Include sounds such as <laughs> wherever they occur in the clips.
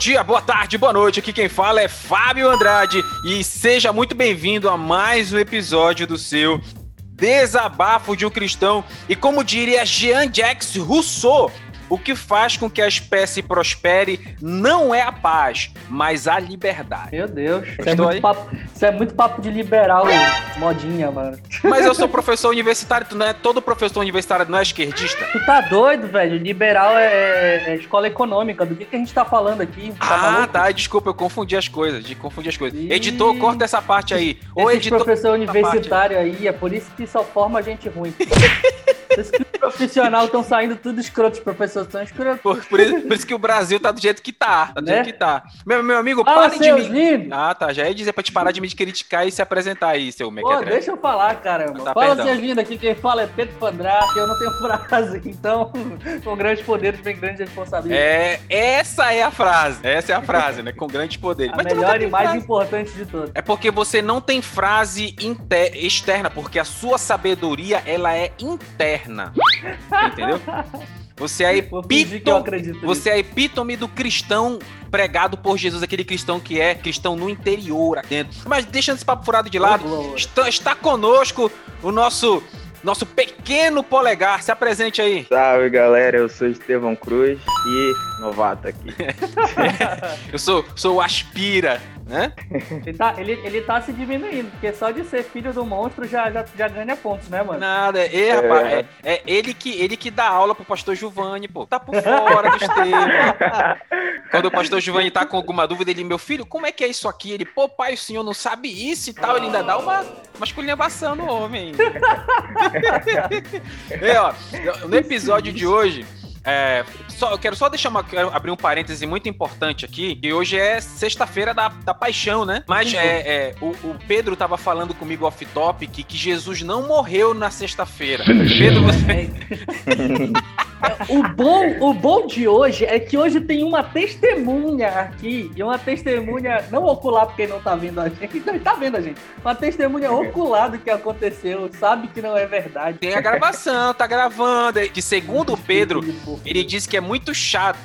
dia, boa tarde, boa noite. Aqui quem fala é Fábio Andrade e seja muito bem-vindo a mais um episódio do seu Desabafo de um Cristão. E como diria Jean-Jacques Rousseau, o que faz com que a espécie prospere não é a paz, mas a liberdade. Meu Deus, isso é, muito papo, isso é, muito papo, de liberal, modinha, mano. Mas eu sou professor universitário, tu não é todo professor universitário não é esquerdista? Tu tá doido, velho? Liberal é, é, é escola econômica. Do que, que a gente tá falando aqui? Tá ah, tá. Desculpa, eu confundi as coisas. De confundi as coisas. E... Editor, corta essa parte aí. Ou editor. professor universitário aí, é por isso que só forma gente ruim. <laughs> Esses profissionais estão saindo tudo escroto, os professores estão escrotos. Por, por, isso, por, isso, que o Brasil tá do jeito que tá. Tá do né? jeito que tá. Meu, meu amigo, Fala, pare de me. Lindo. Ah, tá. Já ia dizer pra te parar de me criticar e se apresentar aí, seu Pô, deixa eu falar, caramba. Tá, fala, seus lindos, aqui quem fala é Pedro Pandraque, eu não tenho <laughs> frase, então, com grandes poderes vem grandes responsabilidades. É, essa é a frase. Essa é a frase, né? Com grandes poderes. A Mas melhor e mais frase. importante de todas. É porque você não tem frase externa, porque a sua sabedoria, ela é interna eterna. Entendeu? Você é, epítome, você é epítome do cristão pregado por Jesus, aquele cristão que é cristão no interior, dentro. Mas deixando esse papo furado de lado, está, está conosco o nosso nosso pequeno polegar. Se apresente aí. Salve, galera. Eu sou Estevão Cruz e novato aqui. <laughs> eu sou, sou o Aspira né? Ele tá, ele, ele tá se diminuindo, porque só de ser filho do monstro já, já, já ganha pontos, né, mano? Nada, é, é, rapaz, é, é, ele, que, ele que dá aula pro pastor Giovanni, pô. Tá por fora <laughs> do Estevam. Quando o pastor Giovanni tá com alguma dúvida, ele, meu filho, como é que é isso aqui? Ele, pô, pai, o senhor não sabe isso e tal. Ele ainda dá uma masculinização no homem. <laughs> <laughs> é, ó, no episódio de hoje, é, só, eu quero só deixar uma, quero abrir um parêntese muito importante aqui, que hoje é sexta-feira da, da paixão, né? Mas é, é o, o, Pedro tava falando comigo off-topic que, que Jesus não morreu na sexta-feira. Pedro, você... <laughs> o, bom, o bom de hoje é que hoje tem uma testemunha aqui, e uma testemunha não ocular, porque não tá vendo a gente, <laughs> não tá vendo a gente, uma testemunha ocular do que aconteceu, sabe que não é verdade. Tem a gravação, tá gravando. De segundo Pedro, ele disse que é muito chato.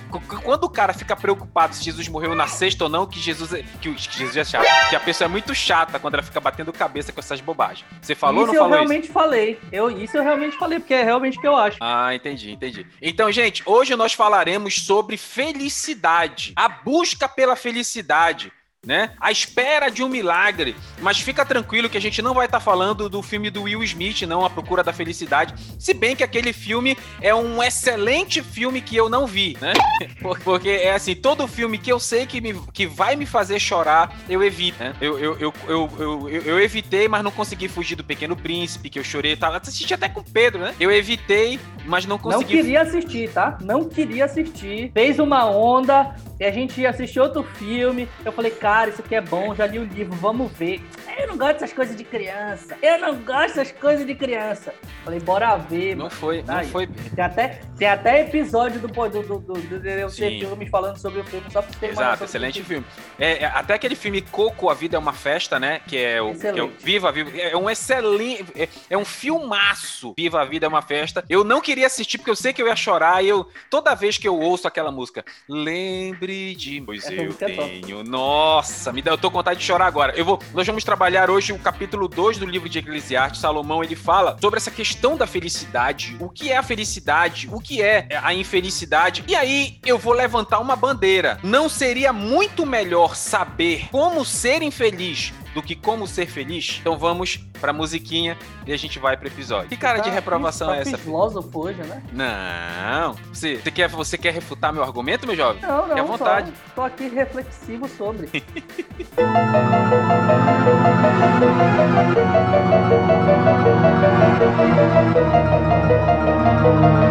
Quando o cara fica preocupado se Jesus morreu na sexta ou não, que Jesus é, que, que Jesus é chato. Que a pessoa é muito chata quando ela fica batendo cabeça com essas bobagens. Você falou isso ou não falou isso? eu realmente falei. Eu, isso eu realmente falei, porque é realmente o que eu acho. Ah, entendi, entendi. Então, gente, hoje nós falaremos sobre felicidade. A busca pela felicidade né? A espera de um milagre. Mas fica tranquilo que a gente não vai estar tá falando do filme do Will Smith, não, A Procura da Felicidade. Se bem que aquele filme é um excelente filme que eu não vi, né? <laughs> Porque é assim, todo filme que eu sei que, me, que vai me fazer chorar, eu evito, né? Eu, eu, eu, eu, eu, eu evitei, mas não consegui fugir do Pequeno Príncipe, que eu chorei. Tava, assisti até com o Pedro, né? Eu evitei, mas não consegui. Não queria assistir, tá? Não queria assistir. Fez uma onda, e a gente ia assistir outro filme. Eu falei, cara, isso aqui é bom, já li o livro, vamos ver. Eu não gosto dessas coisas de criança. Eu não gosto dessas coisas de criança. Falei, bora ver. Não foi, não Aí. foi. Tem até, tem até episódio do, do, do, do, do filme falando sobre o filme, só pra você ter Exato, excelente filme. É, é, até aquele filme Coco, A Vida é uma Festa, né? Que é o, que é o Viva a Vida. É um excelente. É, é, um filmaço. Viva a Vida é uma Festa. Eu não queria assistir porque eu sei que eu ia chorar. E eu, toda vez que eu ouço aquela música, lembre lembre de. Pois eu tenho. Nossa, me dá, eu tô com vontade de chorar agora. Eu vou, nós vamos trabalhar hoje o capítulo 2 do livro de Eclesiastes. Salomão ele fala sobre essa questão da felicidade. O que é a felicidade? O que é a infelicidade? E aí eu vou levantar uma bandeira. Não seria muito melhor saber como ser infeliz do que como ser feliz? Então vamos pra musiquinha e a gente vai pro episódio. Que cara tá, de reprovação tá é essa? filósofo hoje, né? Não. Você, você, quer, você quer refutar meu argumento, meu jovem? Não, não. Quer à vontade. Tô, tô aqui reflexivo sobre. <laughs>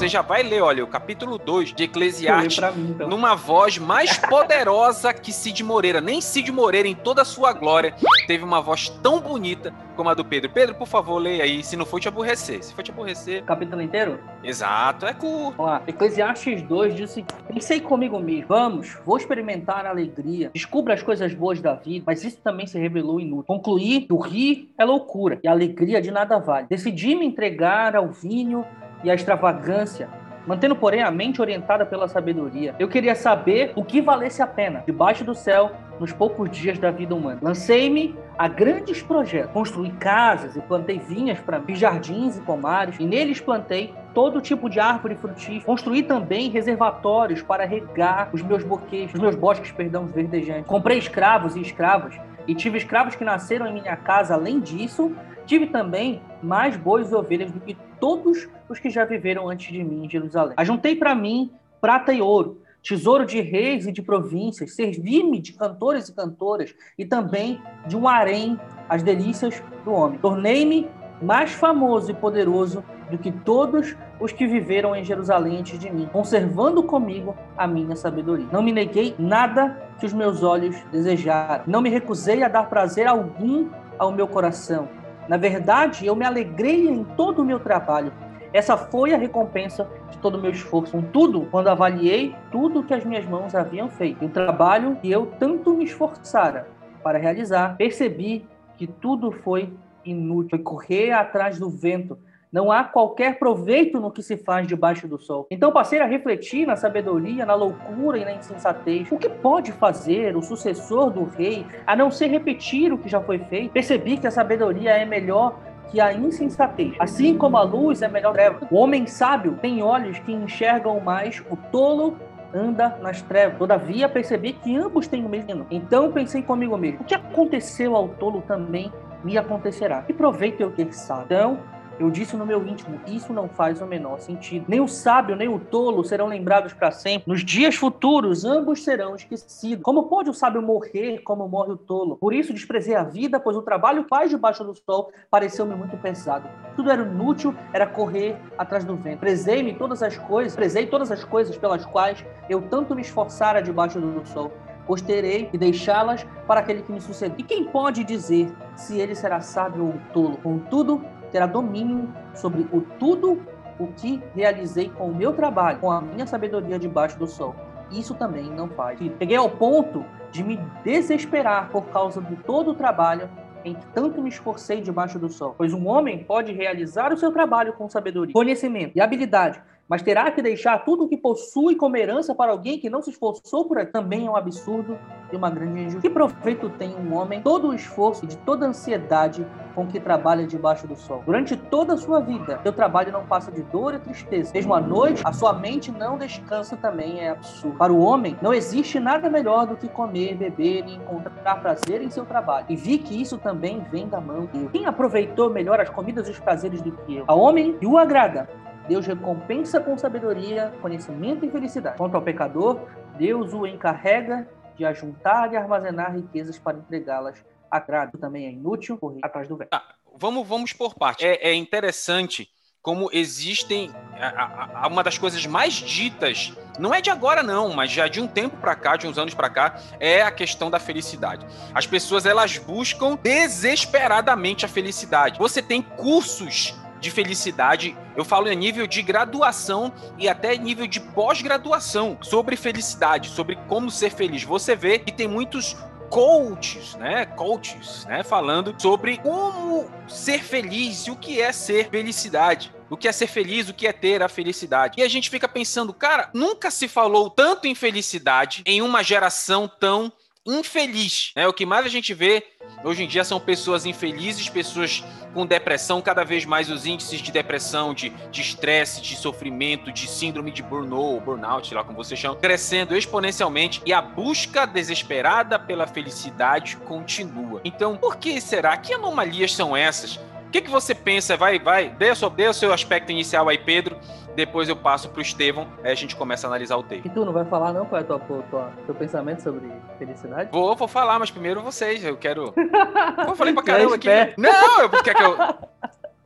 Você já vai ler, olha, o capítulo 2 de Eclesiastes mim, então. numa voz mais poderosa que Cid Moreira. Nem Cid Moreira, em toda a sua glória, teve uma voz tão bonita como a do Pedro. Pedro, por favor, leia aí, se não for te aborrecer. Se for te aborrecer. O capítulo inteiro? Exato, é curto. Vamos lá. Eclesiastes 2 diz assim: Pensei comigo mesmo, vamos, vou experimentar a alegria, descubra as coisas boas da vida, mas isso também se revelou inútil. Concluir que o rir é loucura e a alegria de nada vale. Decidi me entregar ao vinho e a extravagância mantendo, porém, a mente orientada pela sabedoria. Eu queria saber o que valesse a pena, debaixo do céu, nos poucos dias da vida humana. Lancei-me a grandes projetos. Construí casas e plantei vinhas para mim, jardins e pomares, e neles plantei todo tipo de árvore frutífera. Construí também reservatórios para regar os meus boquês, os meus bosques, perdão, verdejantes. Comprei escravos e escravas, e tive escravos que nasceram em minha casa. Além disso, tive também mais bois e ovelhas do que todos os que já viveram antes de mim em Jerusalém. Ajuntei para mim prata e ouro tesouro de reis e de províncias, servir-me de cantores e cantoras, e também de um harém, as delícias do homem. Tornei-me mais famoso e poderoso do que todos os que viveram em Jerusalém antes de mim, conservando comigo a minha sabedoria. Não me neguei nada que os meus olhos desejaram. Não me recusei a dar prazer algum ao meu coração. Na verdade, eu me alegrei em todo o meu trabalho. Essa foi a recompensa todo o meu esforço. Contudo, quando avaliei tudo que as minhas mãos haviam feito, o trabalho que eu tanto me esforçara para realizar, percebi que tudo foi inútil. Foi correr atrás do vento. Não há qualquer proveito no que se faz debaixo do sol. Então passei a refletir na sabedoria, na loucura e na insensatez. O que pode fazer o sucessor do rei a não ser repetir o que já foi feito? Percebi que a sabedoria é melhor que a insensatez. Assim como a luz é melhor treva. O homem sábio tem olhos que enxergam mais, o tolo anda nas trevas. Todavia percebi que ambos têm o mesmo. Então pensei comigo mesmo: o que aconteceu ao tolo também me acontecerá. Que proveito eu ter sábio? Então eu disse no meu íntimo: isso não faz o menor sentido. Nem o sábio, nem o tolo serão lembrados para sempre. Nos dias futuros, ambos serão esquecidos. Como pode o sábio morrer como morre o tolo? Por isso desprezei a vida, pois o trabalho que faz debaixo do sol pareceu-me muito pesado. Tudo era inútil, era correr atrás do vento. Prezei-me todas as coisas, prezei todas as coisas pelas quais eu tanto me esforçara debaixo do sol pois terei deixá-las para aquele que me sucedeu. E quem pode dizer se ele será sábio ou tolo? Contudo, terá domínio sobre o tudo o que realizei com o meu trabalho, com a minha sabedoria debaixo do sol. Isso também não faz. Peguei ao ponto de me desesperar por causa de todo o trabalho em que tanto me esforcei debaixo do sol. Pois um homem pode realizar o seu trabalho com sabedoria, conhecimento e habilidade, mas terá que deixar tudo o que possui como herança para alguém que não se esforçou por aqui. Também é um absurdo e uma grande injustiça. Que proveito tem um homem todo o esforço e de toda a ansiedade com que trabalha debaixo do sol? Durante toda a sua vida, seu trabalho não passa de dor e tristeza. Mesmo à noite, a sua mente não descansa também é absurdo. Para o homem, não existe nada melhor do que comer, beber e encontrar prazer em seu trabalho. E vi que isso também vem da mão de Deus. Quem aproveitou melhor as comidas e os prazeres do que eu? A homem que o agrada Deus recompensa com sabedoria, conhecimento e felicidade. Quanto ao pecador, Deus o encarrega de ajuntar e armazenar riquezas para entregá-las a grado. Também é inútil correr atrás do vento. Ah, vamos, vamos por parte. É, é interessante como existem a, a, uma das coisas mais ditas, não é de agora não, mas já de um tempo para cá, de uns anos para cá, é a questão da felicidade. As pessoas elas buscam desesperadamente a felicidade. Você tem cursos de felicidade. Eu falo em nível de graduação e até nível de pós-graduação sobre felicidade, sobre como ser feliz. Você vê que tem muitos coaches, né? Coaches, né? Falando sobre como ser feliz e o que é ser felicidade. O que é ser feliz, o que é ter a felicidade. E a gente fica pensando, cara, nunca se falou tanto em felicidade em uma geração tão infeliz. Né? O que mais a gente vê hoje em dia são pessoas infelizes, pessoas com depressão, cada vez mais os índices de depressão, de estresse, de, de, sofrimento, de síndrome de burnout, burnout, sei lá como você chama, crescendo exponencialmente e a busca desesperada pela felicidade continua. Então, por que será? Que anomalias são essas? O que, que você pensa? Vai, vai, dê, sua, dê o seu aspecto inicial aí, Pedro. Depois eu passo pro Estevão, aí a gente começa a analisar o texto. E tu não vai falar não qual é o teu pensamento sobre felicidade? Vou, vou falar, mas primeiro vocês, eu quero... <laughs> eu falei pra caramba aqui. Não, eu quer que eu...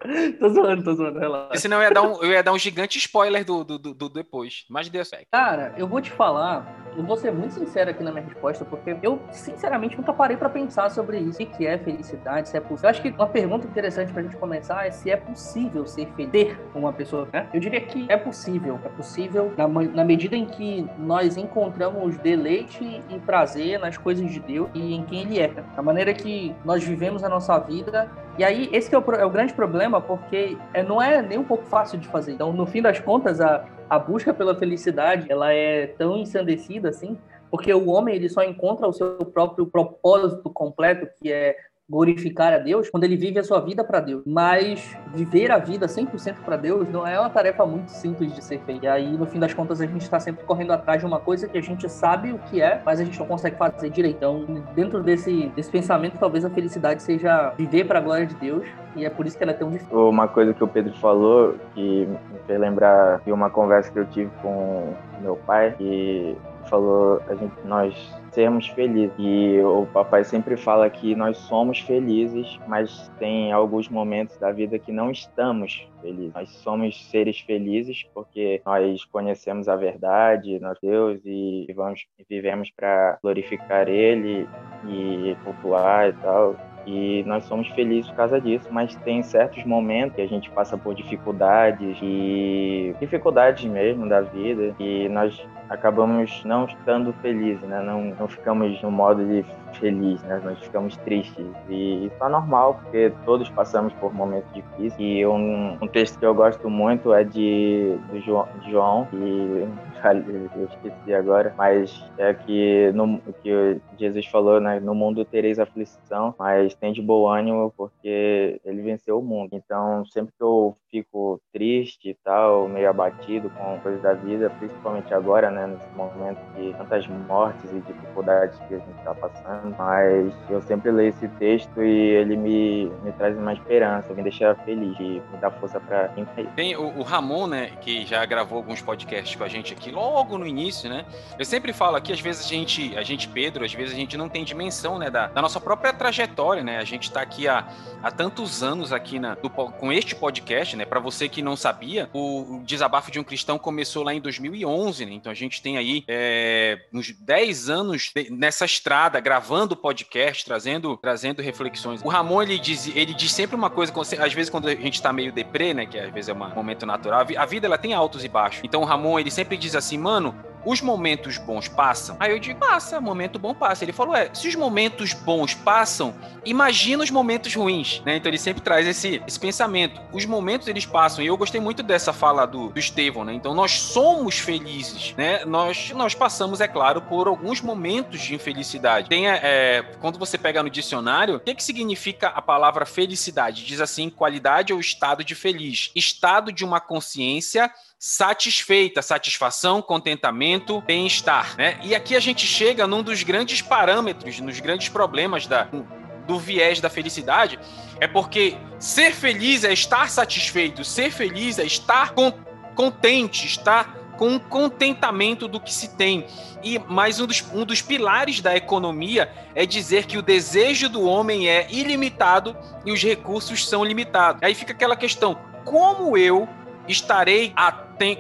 <laughs> tô zoando, tô zoando, relaxa. Senão eu ia dar um, eu ia dar um gigante spoiler do, do, do, do depois. Mas Deus certo. Cara, eu vou te falar, eu vou ser muito sincero aqui na minha resposta, porque eu, sinceramente, nunca parei para pensar sobre isso. O que é felicidade, se é possível. Eu acho que uma pergunta interessante pra gente começar é se é possível ser feliz, ter uma pessoa, né? Eu diria que é possível. É possível na, na medida em que nós encontramos deleite e prazer nas coisas de Deus e em quem Ele é. Da maneira que nós vivemos a nossa vida E aí, esse é o, é o, grande problema, porque é, não é nem um pouco fácil de fazer. Então, no fim das contas, a, a busca pela felicidade, ela é tão ensandecida assim, porque o homem ele só encontra o seu próprio propósito completo, que é glorificar a Deus quando ele vive a sua vida para Deus. Mas viver a vida 100% para Deus não é uma tarefa muito simples de ser feita. E aí, no fim das contas, a gente está sempre correndo atrás de uma coisa que a gente sabe o que é, mas a gente não consegue fazer direito. Então, dentro desse, desse pensamento, talvez a felicidade seja viver para a glória de Deus, e é por isso que ela é tão difícil. Uma coisa que o Pedro falou, que me fez lembrar de uma conversa que eu tive com meu pai, que falou a gente, nós sermos felizes. E o papai sempre fala que nós somos felizes, mas tem alguns momentos da vida que não estamos felizes. Nós somos seres felizes porque nós conhecemos a verdade, nós Deus e vamos vivemos para glorificar Ele e cultuar e tal e nós somos felizes por causa disso, mas tem certos momentos que a gente passa por dificuldades e dificuldades mesmo da vida e nós acabamos não estando felizes, né? Não, não ficamos no modo de feliz, né? Nós ficamos tristes e isso é normal porque todos passamos por momentos difíceis e um, um texto que eu gosto muito é de, de João e eu esqueci agora, mas é que no que Jesus falou, né? No mundo tereis aflição, mas tem de bom ânimo porque ele venceu o mundo. Então, sempre que eu fico triste e tal, meio abatido com coisas da vida, principalmente agora, né? Nesse momento de tantas mortes e dificuldades que a gente está passando, mas eu sempre leio esse texto e ele me, me traz uma esperança, me deixa feliz e me dá força para Tem o, o Ramon, né? Que já gravou alguns podcasts com a gente aqui logo no início, né? Eu sempre falo aqui, às vezes a gente, a gente Pedro, às vezes a gente não tem dimensão, né, da, da nossa própria trajetória, né? A gente está aqui há, há tantos anos aqui na, do, com este podcast, né? Para você que não sabia, o, Desabafo de um Cristão começou lá em 2011, né? Então a gente tem aí é, uns 10 anos nessa estrada, gravando podcast, trazendo, trazendo reflexões. O Ramon, ele diz, ele diz sempre uma coisa, às vezes quando a gente está meio deprê, né? Que às vezes é um momento natural, a vida ela tem altos e baixos. Então o Ramon, ele sempre diz assim, mano, os momentos bons passam? Aí eu digo, passa, momento bom passa. Ele falou, é, se os momentos bons passam, imagina os momentos ruins, né? Então ele sempre traz esse, esse pensamento. Os momentos eles passam, e eu gostei muito dessa fala do, do Estevão, né? Então nós somos felizes, né? Nós, nós passamos, é claro, por alguns momentos de infelicidade. Tem, é, quando você pega no dicionário, o que, que significa a palavra felicidade? Diz assim, qualidade ou estado de feliz. Estado de uma consciência satisfeita, satisfação, contentamento, bem-estar, né? E aqui a gente chega num dos grandes parâmetros, nos grandes problemas da, do viés da felicidade, é porque ser feliz é estar satisfeito, ser feliz é estar contente, estar com um contentamento do que se tem. E mais um dos, um dos pilares da economia é dizer que o desejo do homem é ilimitado e os recursos são limitados. Aí fica aquela questão: como eu estarei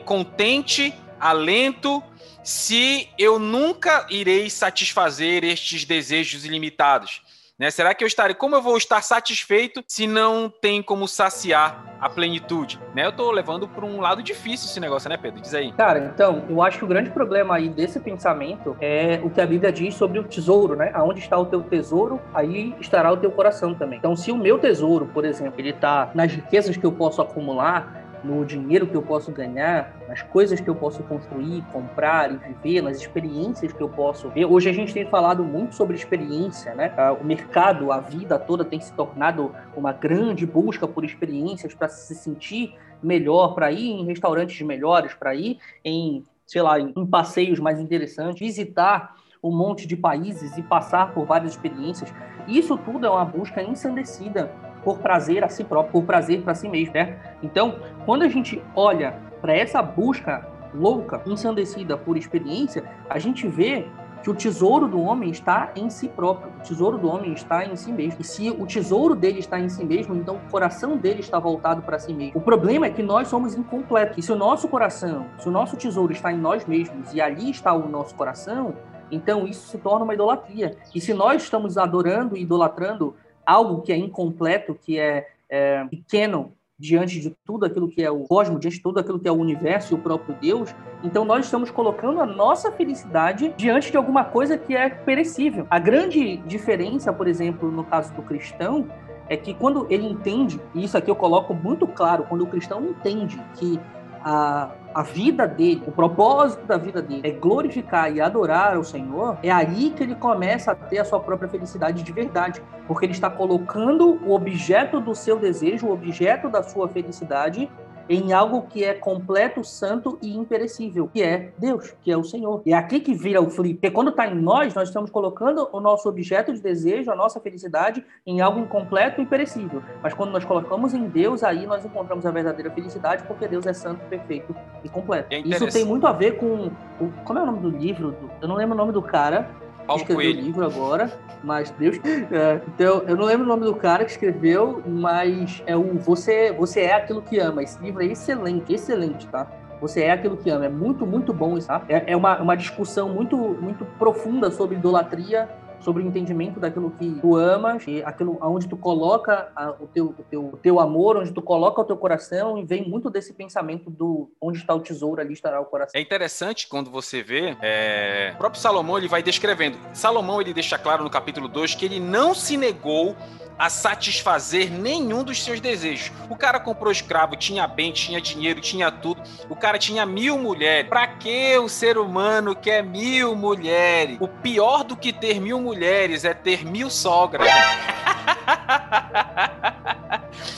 contente, alento, se eu nunca irei satisfazer estes desejos ilimitados? Né? Será que eu estarei? Como eu vou estar satisfeito se não tem como saciar a plenitude? Né? Eu estou levando para um lado difícil esse negócio, né, Pedro? Diz aí. Cara, então, eu acho que o grande problema aí desse pensamento é o que a Bíblia diz sobre o tesouro, né? Aonde está o teu tesouro, aí estará o teu coração também. Então, se o meu tesouro, por exemplo, ele está nas riquezas que eu posso acumular, no dinheiro que eu posso ganhar, nas coisas que eu posso construir, comprar e viver, nas experiências que eu posso ver. Hoje a gente tem falado muito sobre experiência, né? Ah, o mercado, a vida toda tem se tornado uma grande busca por experiências para se sentir melhor, para ir em restaurantes melhores, para ir em, sei lá, em passeios mais interessantes, visitar um monte de países e passar por várias experiências. Isso tudo é uma busca ensandecida por prazer a si próprio, por prazer para si mesmo, né? Então, quando a gente olha para essa busca louca, ensandecida por experiência, a gente vê que o tesouro do homem está em si próprio. O tesouro do homem está em si mesmo. E se o tesouro dele está em si mesmo, então o coração dele está voltado para si mesmo. O problema é que nós somos incompletos. E se o nosso coração, se o nosso tesouro está em nós mesmos e ali está o nosso coração, então isso se torna uma idolatria. E se nós estamos adorando e idolatrando algo que é incompleto, que é, é, pequeno diante de tudo aquilo que é o cosmos, diante de tudo aquilo que é o universo e o próprio Deus, então nós estamos colocando a nossa felicidade diante de alguma coisa que é perecível. A grande diferença, por exemplo, no caso do cristão, é que quando ele entende, e isso aqui eu coloco muito claro, quando o cristão entende que a, a vida dele, o propósito da vida dele é glorificar e adorar o Senhor, é aí que ele começa a ter a sua própria felicidade de verdade, porque ele está colocando o objeto do seu desejo, o objeto da sua felicidade em algo que é completo, santo e imperecível, que é Deus, que é o Senhor. E é aqui que vira o flip. Porque quando está em nós, nós estamos colocando o nosso objeto de desejo, a nossa felicidade, em algo incompleto e imperecível. Mas quando nós colocamos em Deus, aí nós encontramos a verdadeira felicidade, porque Deus é santo, perfeito e completo. É Isso tem muito a ver com. O, como é o nome do livro? Eu não lembro o nome do cara, Paulo escreveu Coelho. o livro agora, mas Deus. É, então, eu não lembro o nome do cara que escreveu, mas é o Você, Você é aquilo que ama. Esse livro é excelente, excelente, tá? Você é aquilo que ama. É muito, muito bom isso, tá? É, é uma, uma discussão muito, muito profunda sobre idolatria sobre o entendimento daquilo que tu amas, e aquilo onde tu coloca a, o, teu, o, teu, o teu amor, onde tu coloca o teu coração, e vem muito desse pensamento do onde está o tesouro, ali estará o coração. É interessante quando você vê, é... o próprio Salomão ele vai descrevendo. Salomão ele deixa claro no capítulo 2 que ele não se negou a satisfazer nenhum dos seus desejos. O cara comprou escravo, tinha bem, tinha dinheiro, tinha tudo. O cara tinha mil mulheres. Pra que o ser humano quer mil mulheres? O pior do que ter mil mulheres é ter mil sogras. <laughs>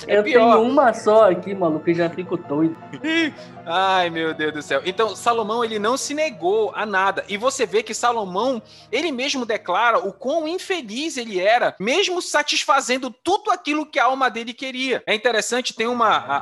É eu pior. tenho uma só aqui, maluco, e já fico doido. <laughs> Ai, meu Deus do céu. Então, Salomão, ele não se negou a nada. E você vê que Salomão, ele mesmo declara o quão infeliz ele era, mesmo satisfazendo tudo aquilo que a alma dele queria. É interessante, tem uma... A,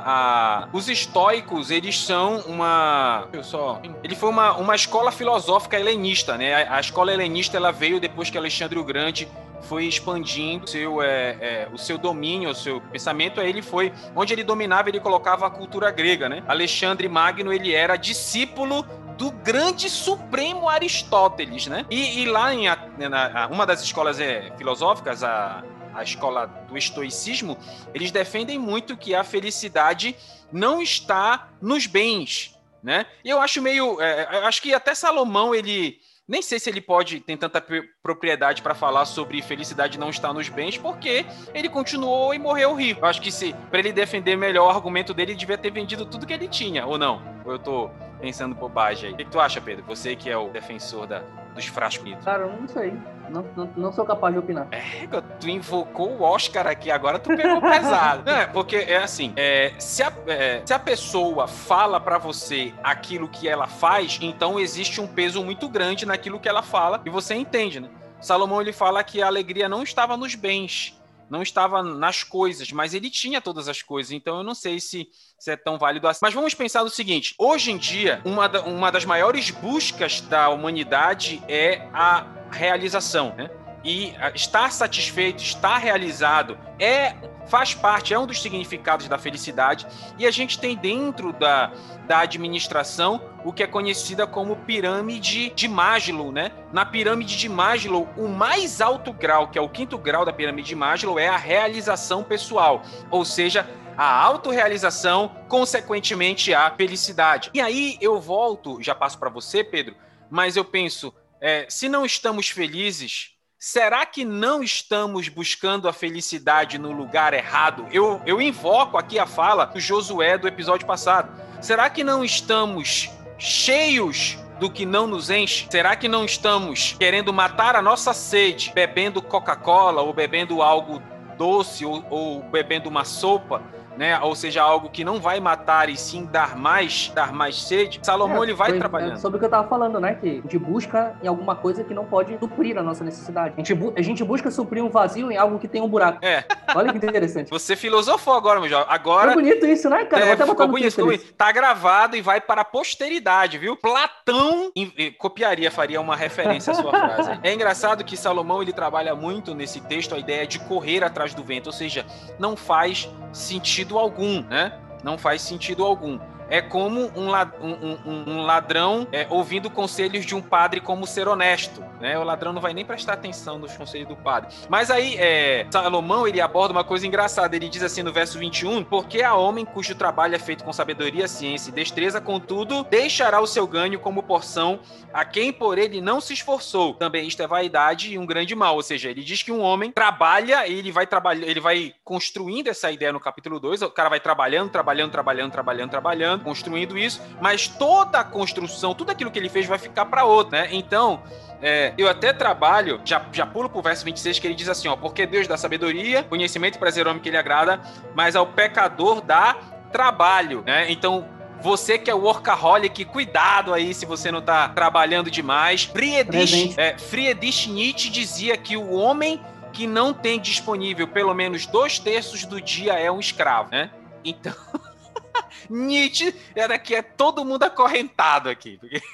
a, os estoicos, eles são uma... Eu só... Ele foi uma, uma escola filosófica helenista, né? A, a escola helenista, ela veio depois que Alexandre o Grande foi expandindo seu, é, é, o seu domínio, o seu pensamento. Aí ele foi, onde ele dominava, ele colocava a cultura grega, né? Alexandre Magno, ele era discípulo do grande supremo Aristóteles, né? E, e lá em a, na, uma das escolas é, filosóficas, a, a escola do estoicismo, eles defendem muito que a felicidade não está nos bens, né? E eu acho meio, é, acho que até Salomão ele nem sei se ele pode ter tanta propriedade para falar sobre felicidade não estar nos bens, porque ele continuou e morreu rico. Acho que se para ele defender melhor o argumento dele, ele devia ter vendido tudo que ele tinha, ou não? Ou eu tô pensando bobagem aí. O que, que tu acha, Pedro? Você que é o defensor da, dos frascos. Cara, eu não sei. Não, não, não, sou capaz de opinar. É, tu invocou o Oscar aqui, agora tu pegou pesado. <laughs> é, porque é assim, é, se, a, é, se a pessoa fala para você aquilo que ela faz, então existe um peso muito grande naquilo que ela fala e você entende, né? Salomão ele fala que a alegria não estava nos bens, não estava nas coisas, mas ele tinha todas as coisas, então eu não sei se, se é tão válido assim. Mas vamos pensar no seguinte: hoje em dia, uma, da, uma das maiores buscas da humanidade é a realização, né? E ah, estar satisfeito, estar realizado é faz parte, é um dos significados da felicidade, e a gente tem dentro da, da administração o que é conhecida como pirâmide de Maslow, né? Na pirâmide de Maslow, o mais alto grau, que é o quinto grau da pirâmide de Maslow, é a realização pessoal, ou seja, a autorrealização, consequentemente a felicidade. E aí eu volto, já passo para você, Pedro, mas eu penso, é, se não estamos felizes, será que não estamos buscando a felicidade no lugar errado? Eu, eu invoco aqui a fala do Josué do episódio passado. Será que não estamos cheios do que não nos enche? Será que não estamos querendo matar a nossa sede bebendo Coca-Cola ou bebendo algo doce ou, ou bebendo uma sopa? Né? Ou seja, algo que não vai matar e sim dar mais, dar mais sede. Salomão é, ele vai foi, trabalhando. É sobre o que eu tava falando, né? Que a gente busca em alguma coisa que não pode suprir a nossa necessidade. A gente, a gente busca suprir um vazio em algo que tem um buraco. É. Olha que interessante. Você filosofou agora, meu jovem. Agora. Foi bonito isso, né, cara? É, Vou até ficou bonito, bonito. Tá gravado e vai para a posteridade, viu? Platão copiaria, faria uma referência à sua frase. É engraçado que Salomão ele trabalha muito nesse texto a ideia de correr atrás do vento, ou seja, não faz sentido algum, né? Não faz sentido algum. É como um, um, um ladrão é, ouvindo conselhos de um padre como ser honesto. Né? O ladrão não vai nem prestar atenção nos conselhos do padre. Mas aí, é, Salomão ele aborda uma coisa engraçada. Ele diz assim no verso 21: Porque há homem cujo trabalho é feito com sabedoria, ciência e destreza, contudo, deixará o seu ganho como porção a quem por ele não se esforçou. Também isto é vaidade e um grande mal. Ou seja, ele diz que um homem trabalha e ele vai trabalhar, ele vai construindo essa ideia no capítulo 2. O cara vai trabalhando, trabalhando, trabalhando, trabalhando, trabalhando, construindo isso, mas toda a construção, tudo aquilo que ele fez vai ficar para outro, né? Então, é, eu até trabalho, já, já pulo pro verso 26, que ele diz assim: ó, porque Deus dá sabedoria, conhecimento e prazer ao homem que ele agrada, mas ao pecador dá trabalho, né? Então, você que é workaholic, cuidado aí se você não tá trabalhando demais. Friedrich, é, Friedrich Nietzsche dizia que o homem que não tem disponível pelo menos dois terços do dia é um escravo, né? Então, <laughs> <laughs> Nietzsche era que é todo mundo acorrentado aqui. Porque... <laughs>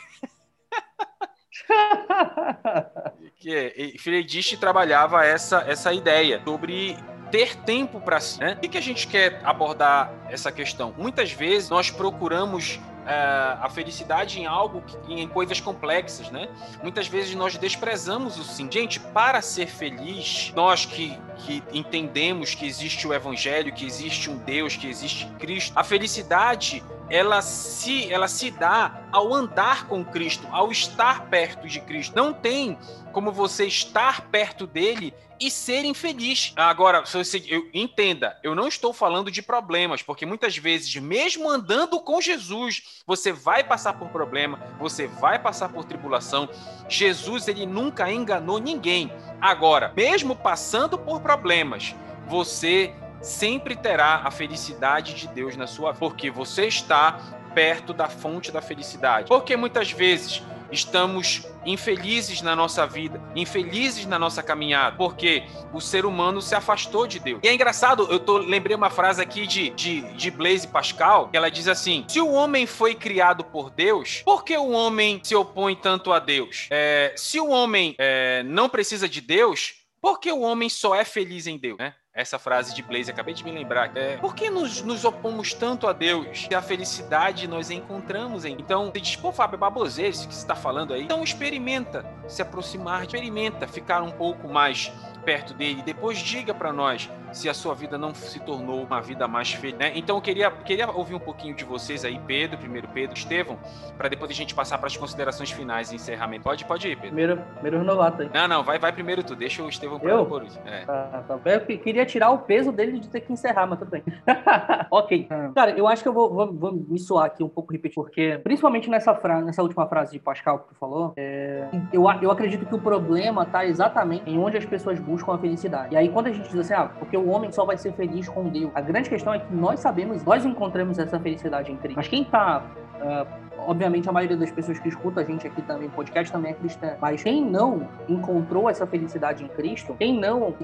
que Friedrich trabalhava essa, essa ideia sobre ter tempo para si. Né? O que, que a gente quer abordar essa questão? Muitas vezes nós procuramos é, a felicidade em algo, em coisas complexas, né? Muitas vezes nós desprezamos o sim. Gente, para ser feliz, nós que, que entendemos que existe o Evangelho, que existe um Deus, que existe Cristo, a felicidade ela se, ela se dá ao andar com Cristo, ao estar perto de Cristo. Não tem como você estar perto dele e ser infeliz. Agora, você, eu, entenda, eu não estou falando de problemas, porque muitas vezes, mesmo andando com Jesus, você vai passar por problema, você vai passar por tribulação. Jesus, ele nunca enganou ninguém. Agora, mesmo passando por problemas, você sempre terá a felicidade de Deus na sua vida, porque você está perto da fonte da felicidade. Porque muitas vezes estamos infelizes na nossa vida, infelizes na nossa caminhada, porque o ser humano se afastou de Deus. E é engraçado, eu tô, lembrei uma frase aqui de, de, de Blaise Pascal, que ela diz assim: se o homem foi criado por Deus, por que o homem se opõe tanto a Deus? É, se o homem é, não precisa de Deus, por que o homem só é feliz em Deus? Né? Essa frase de Blaze, acabei de me lembrar. É, por que nos, nos opomos tanto a Deus? Se a felicidade nós encontramos em. Então, você diz, pô, Fábio, é baboseiro isso que você está falando aí. Então, experimenta se aproximar, experimenta ficar um pouco mais perto dele. Depois diga para nós se a sua vida não se tornou uma vida mais feliz, né? Então eu queria, queria ouvir um pouquinho de vocês aí, Pedro, primeiro Pedro, Estevão, para depois a gente passar para as considerações finais e encerramento. Pode, pode ir, Pedro. Primeiro, primeiro novato aí. Não, não, vai, vai primeiro tu, deixa o Estevão eu? por último. É. Tá, tá. Eu queria tirar o peso dele de ter que encerrar, mas tudo bem. <laughs> ok. Ah. Cara, eu acho que eu vou, vou, vou, me soar aqui um pouco repetir, porque principalmente nessa, frase, nessa última frase de Pascal que tu falou, é, eu, eu acredito que o problema tá exatamente em onde as pessoas buscam a felicidade. E aí quando a gente diz assim, ah, porque o homem só vai ser feliz com Deus. A grande questão é que nós sabemos, nós encontramos essa felicidade em Cristo. Mas quem está uh, obviamente a maioria das pessoas que escuta a gente aqui também podcast também é cristã. Mas quem não encontrou essa felicidade em Cristo, quem não uh,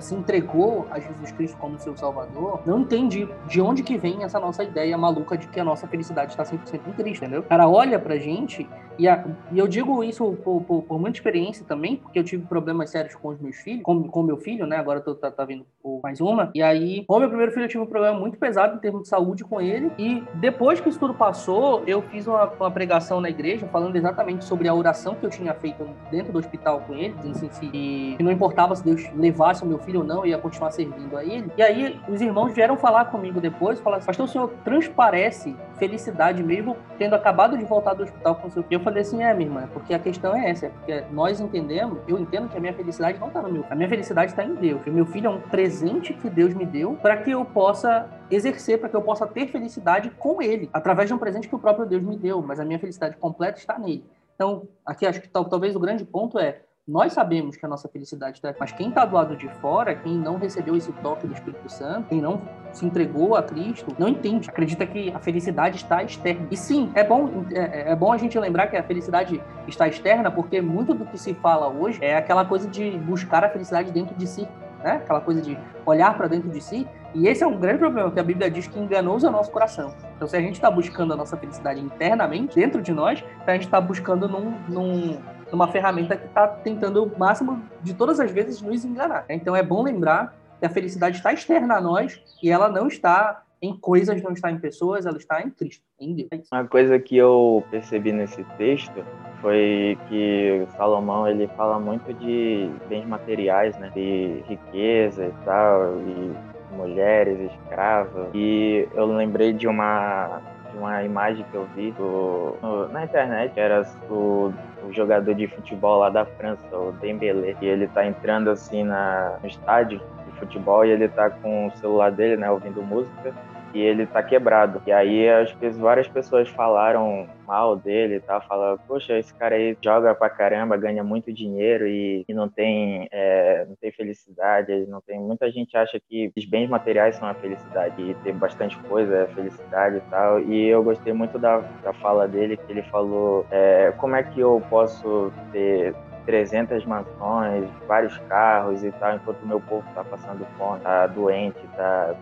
se entregou a Jesus Cristo como seu Salvador, não entende de onde que vem essa nossa ideia maluca de que a nossa felicidade está 100% em Cristo, entendeu? O cara olha pra gente e, a, e eu digo isso por, por, por, muita experiência também, porque eu tive problemas sérios com os meus filhos, com, com meu filho, né? Agora tô, tá, tá vindo mais uma. E aí, com o meu primeiro filho, eu tive um problema muito pesado em termos de saúde com ele. E depois que isso tudo passou, eu fiz uma, uma pregação na igreja falando exatamente sobre a oração que eu tinha feito dentro do hospital com ele, dizendo assim, que não importava se Deus levasse o meu filho ou não, eu ia continuar servindo a ele. E aí, os irmãos vieram falar comigo depois, falaram assim, pastor, o senhor transparece felicidade mesmo tendo acabado de voltar do hospital com o seu filho. Falei assim, é, minha irmã, porque a questão é essa, é porque nós entendemos, eu entendo que a minha felicidade não está no meu, a minha felicidade está em Deus. O meu filho é um presente que Deus me deu para que eu possa exercer, para que eu possa ter felicidade com ele, através de um presente que o próprio Deus me deu, mas a minha felicidade completa está nele. Então, aqui acho que talvez o grande ponto é nós sabemos que a nossa felicidade está, mas quem está do lado de fora, quem não recebeu esse toque do Espírito Santo, quem não se entregou a Cristo, não entende, acredita que a felicidade está externa. E sim, é bom, é, é bom a gente lembrar que a felicidade está externa, porque muito do que se fala hoje é aquela coisa de buscar a felicidade dentro de si, né? Aquela coisa de olhar para dentro de si. E esse é um grande problema, que a Bíblia diz que enganou o nosso coração. Então, se a gente está buscando a nossa felicidade internamente, dentro de nós, então a gente está buscando num, num numa ferramenta que está tentando o máximo de todas as vezes nos enganar. Então é bom lembrar que a felicidade está externa a nós e ela não está em coisas, não está em pessoas, ela está em Cristo, em Deus. É Uma coisa que eu percebi nesse texto foi que Salomão ele fala muito de bens materiais, né? De riqueza e tal, e mulheres, escravas. E eu lembrei de uma de uma imagem que eu vi do, no, na internet, era o, o, jogador de futebol lá da França, o Dembélé, e ele tá entrando assim na, no estádio de futebol e ele tá com o celular dele, né, ouvindo música, e ele tá quebrado. E aí as, várias pessoas falaram mal dele e tal, falaram, poxa, esse cara aí joga pra caramba, ganha muito dinheiro e, e não tem é, não tem felicidade, não tem. Muita gente acha que os bens materiais são a felicidade e ter bastante coisa é felicidade e tal. E eu gostei muito da, da fala dele, que ele falou é, como é que eu posso ter 300 mansões, vários carros e tal, enquanto o meu povo tá passando fome, tá doente, tá,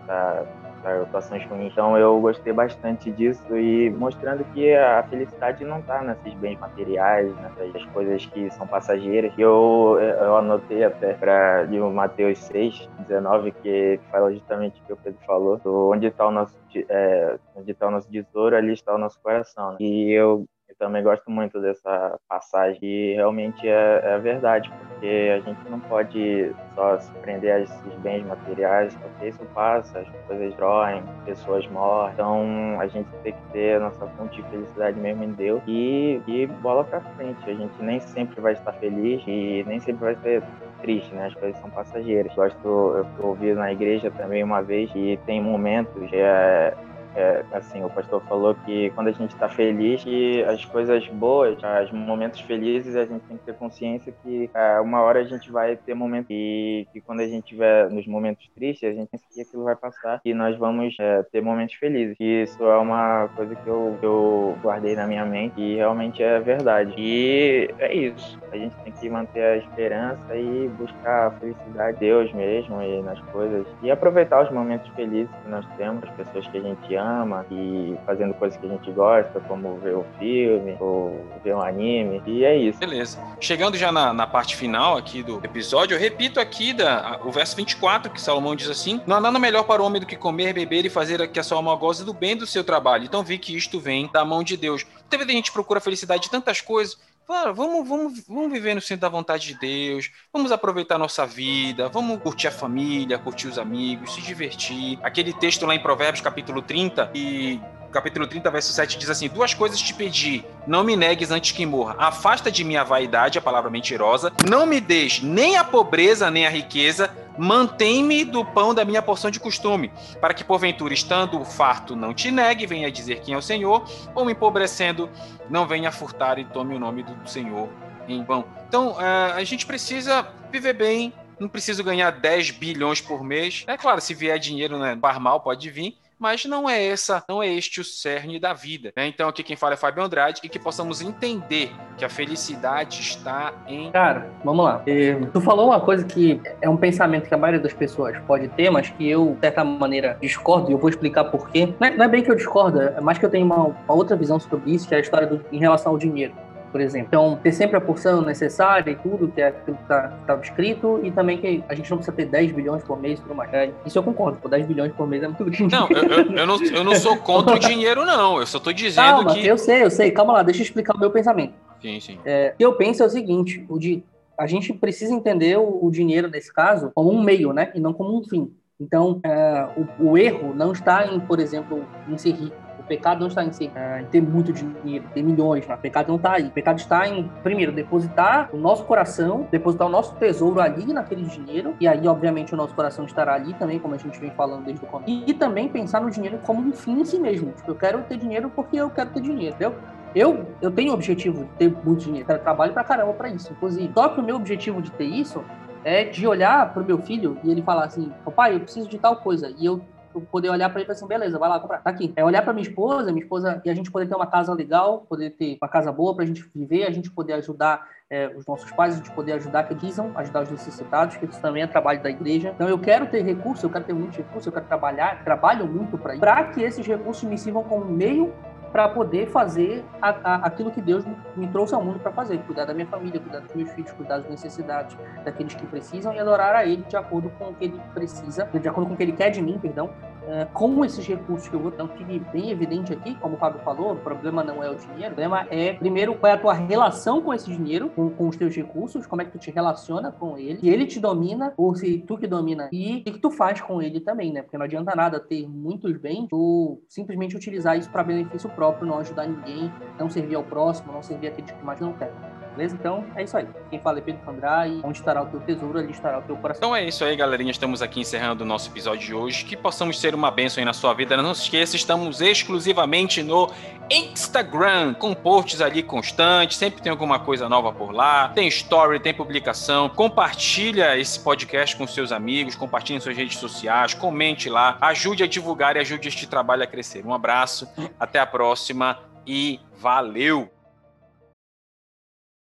tá atuações ruins. Então eu gostei bastante disso e mostrando que a felicidade não está nesses bens materiais, nessas coisas que são passageiras. Eu, eu anotei até para de Mateus 6, 19, que fala justamente o que o Pedro falou, onde está o nosso é, onde está o nosso tesouro, ali está o nosso coração. E eu eu também gosto muito dessa passagem e realmente é, é verdade, porque a gente não pode só se prender a esses bens materiais, porque isso passa, as coisas droem, pessoas morrem. Então a gente tem que ter a nossa fonte de felicidade mesmo em Deus e, e bola pra frente. A gente nem sempre vai estar feliz e nem sempre vai ser triste, né? As coisas são passageiras. Gosto, eu ouvi na igreja também uma vez e tem momentos é, é, assim, o pastor falou que quando a gente está feliz, que as coisas boas, os momentos felizes, a gente tem que ter consciência que é, uma hora a gente vai ter momentos e que quando a gente estiver nos momentos tristes, a gente pensa que aquilo vai passar e nós vamos é, ter momentos felizes. E isso é uma coisa que eu, eu guardei na minha mente e realmente é verdade. E é isso. A gente tem que manter a esperança e buscar a felicidade de Deus mesmo e nas coisas e aproveitar os momentos felizes que nós temos, as pessoas que a gente ama ama e fazendo coisas que a gente gosta, como ver o filme ou ver um anime. E é isso. Beleza. Chegando já na, na parte final aqui do episódio, eu repito aqui da, o verso 24, que Salomão diz assim: Não há nada melhor para o homem do que comer, beber e fazer que a sua alma goze do bem do seu trabalho. Então vi que isto vem da mão de Deus. Vezes a gente procura felicidade de tantas coisas, vamos, vamos, vamos viver no centro da vontade de Deus, vamos aproveitar nossa vida, vamos curtir a família, curtir os amigos, se divertir. Aquele texto lá em Provérbios, capítulo 30, e capítulo 30, verso 7 diz assim: Duas coisas te pedi, não me negues antes que morra. Afasta de mim a vaidade, a palavra mentirosa, não me deixe nem a pobreza, nem a riqueza Mantém-me do pão da minha porção de costume, para que, porventura, estando farto, não te negue, venha dizer quem é o Senhor, ou empobrecendo, não venha furtar e tome o nome do Senhor em vão. Então, eh, a gente precisa viver bem, não preciso ganhar 10 bilhões por mês. É claro, se vier dinheiro, né, mal pode vir, mas não é essa, não é este o cerne da vida. Né? Então aqui quem fala é Fábio Andrade e que possamos entender que a felicidade está em. Cara, vamos lá. E, tu falou uma coisa que é um pensamento que a maioria das pessoas pode ter, mas que eu, de certa maneira, discordo e eu vou explicar por quê. Não é, é bem que eu discordo, é mais que eu tenho uma, uma outra visão sobre isso, que é a história do, em relação ao dinheiro por exemplo. Então, ter sempre a porção necessária e tudo, que é aquilo que estava tá, escrito, e também que a gente não precisa ter 10 bilhões por mês tudo mais. É, isso eu concordo, pô, 10 bilhões por mês é muito grande. Não, eu, eu, eu não, eu não sou contra o dinheiro, não. Eu só estou dizendo Calma, que. Eu sei, eu sei. Calma lá, deixa eu explicar o meu pensamento. Sim, sim. É, o que eu penso é o seguinte: o de, a gente precisa entender o, o dinheiro, nesse caso, como um meio, né? E não como um fim. Então, é, o, o, erro não está em, por exemplo, em ser rico pecado não está em, si, é, em ter muito dinheiro, ter milhões, né? o pecado não está aí. O pecado está em, primeiro, depositar o nosso coração, depositar o nosso tesouro ali naquele dinheiro, e aí, obviamente, o nosso coração estará ali também, como a gente vem falando desde o começo. E, também pensar no dinheiro como um fim em si mesmo. Tipo, eu quero ter dinheiro porque eu quero ter dinheiro, entendeu? Eu, eu tenho o objetivo de ter muito dinheiro, eu trabalho pra caramba pra isso, inclusive. Só que o meu objetivo de ter isso é de olhar pro meu filho e ele falar assim, pai, eu preciso de tal coisa, e eu poder olhar para ele e falar assim, beleza, vai lá comprar, tá aqui. É olhar para minha esposa, minha esposa, e a gente poder ter uma casa legal, poder ter uma casa boa para a gente viver, a gente poder ajudar é, os nossos pais, a gente poder ajudar que quisam, ajudar os necessitados, que isso também é trabalho da igreja. Então eu quero ter recursos, eu quero ter muitos recursos, eu quero trabalhar, trabalho muito para para que esses recursos me sirvam como meio para poder fazer a, a, aquilo que Deus me, trouxe ao mundo para fazer, cuidar da minha família, cuidar dos meus filhos, cuidar das necessidades daqueles que precisam e adorar a Ele de acordo com o que Ele precisa, de acordo com o que Ele quer de mim, perdão, uh, com esses recursos que eu vou dar, fique bem evidente aqui, como o Fábio falou, o problema não é o dinheiro, o problema é, primeiro, qual é a tua relação com esse dinheiro, com, com os teus recursos, como é que tu te relaciona com ele, se ele te domina ou se tu que domina, e o que, que tu faz com ele também, né? Porque não adianta nada ter muitos bens, tu simplesmente utilizar isso para benefício próprio, não ajudar ninguém, não servir ao próximo, não servir aqueles que mais não querem. Beleza? Então é isso aí. Quem fala é Pedro Fandrai, onde estará o teu tesouro, ali estará o teu coração. Então é isso aí, galerinha. Estamos aqui encerrando o nosso episódio de hoje. Que possamos ser uma bênção aí na sua vida. Não se esqueça, estamos exclusivamente no Instagram, com posts ali constantes. Sempre tem alguma coisa nova por lá. Tem story, tem publicação. Compartilha esse podcast com seus amigos, compartilhe em suas redes sociais, comente lá, ajude a divulgar e ajude este trabalho a crescer. Um abraço, até a próxima e valeu!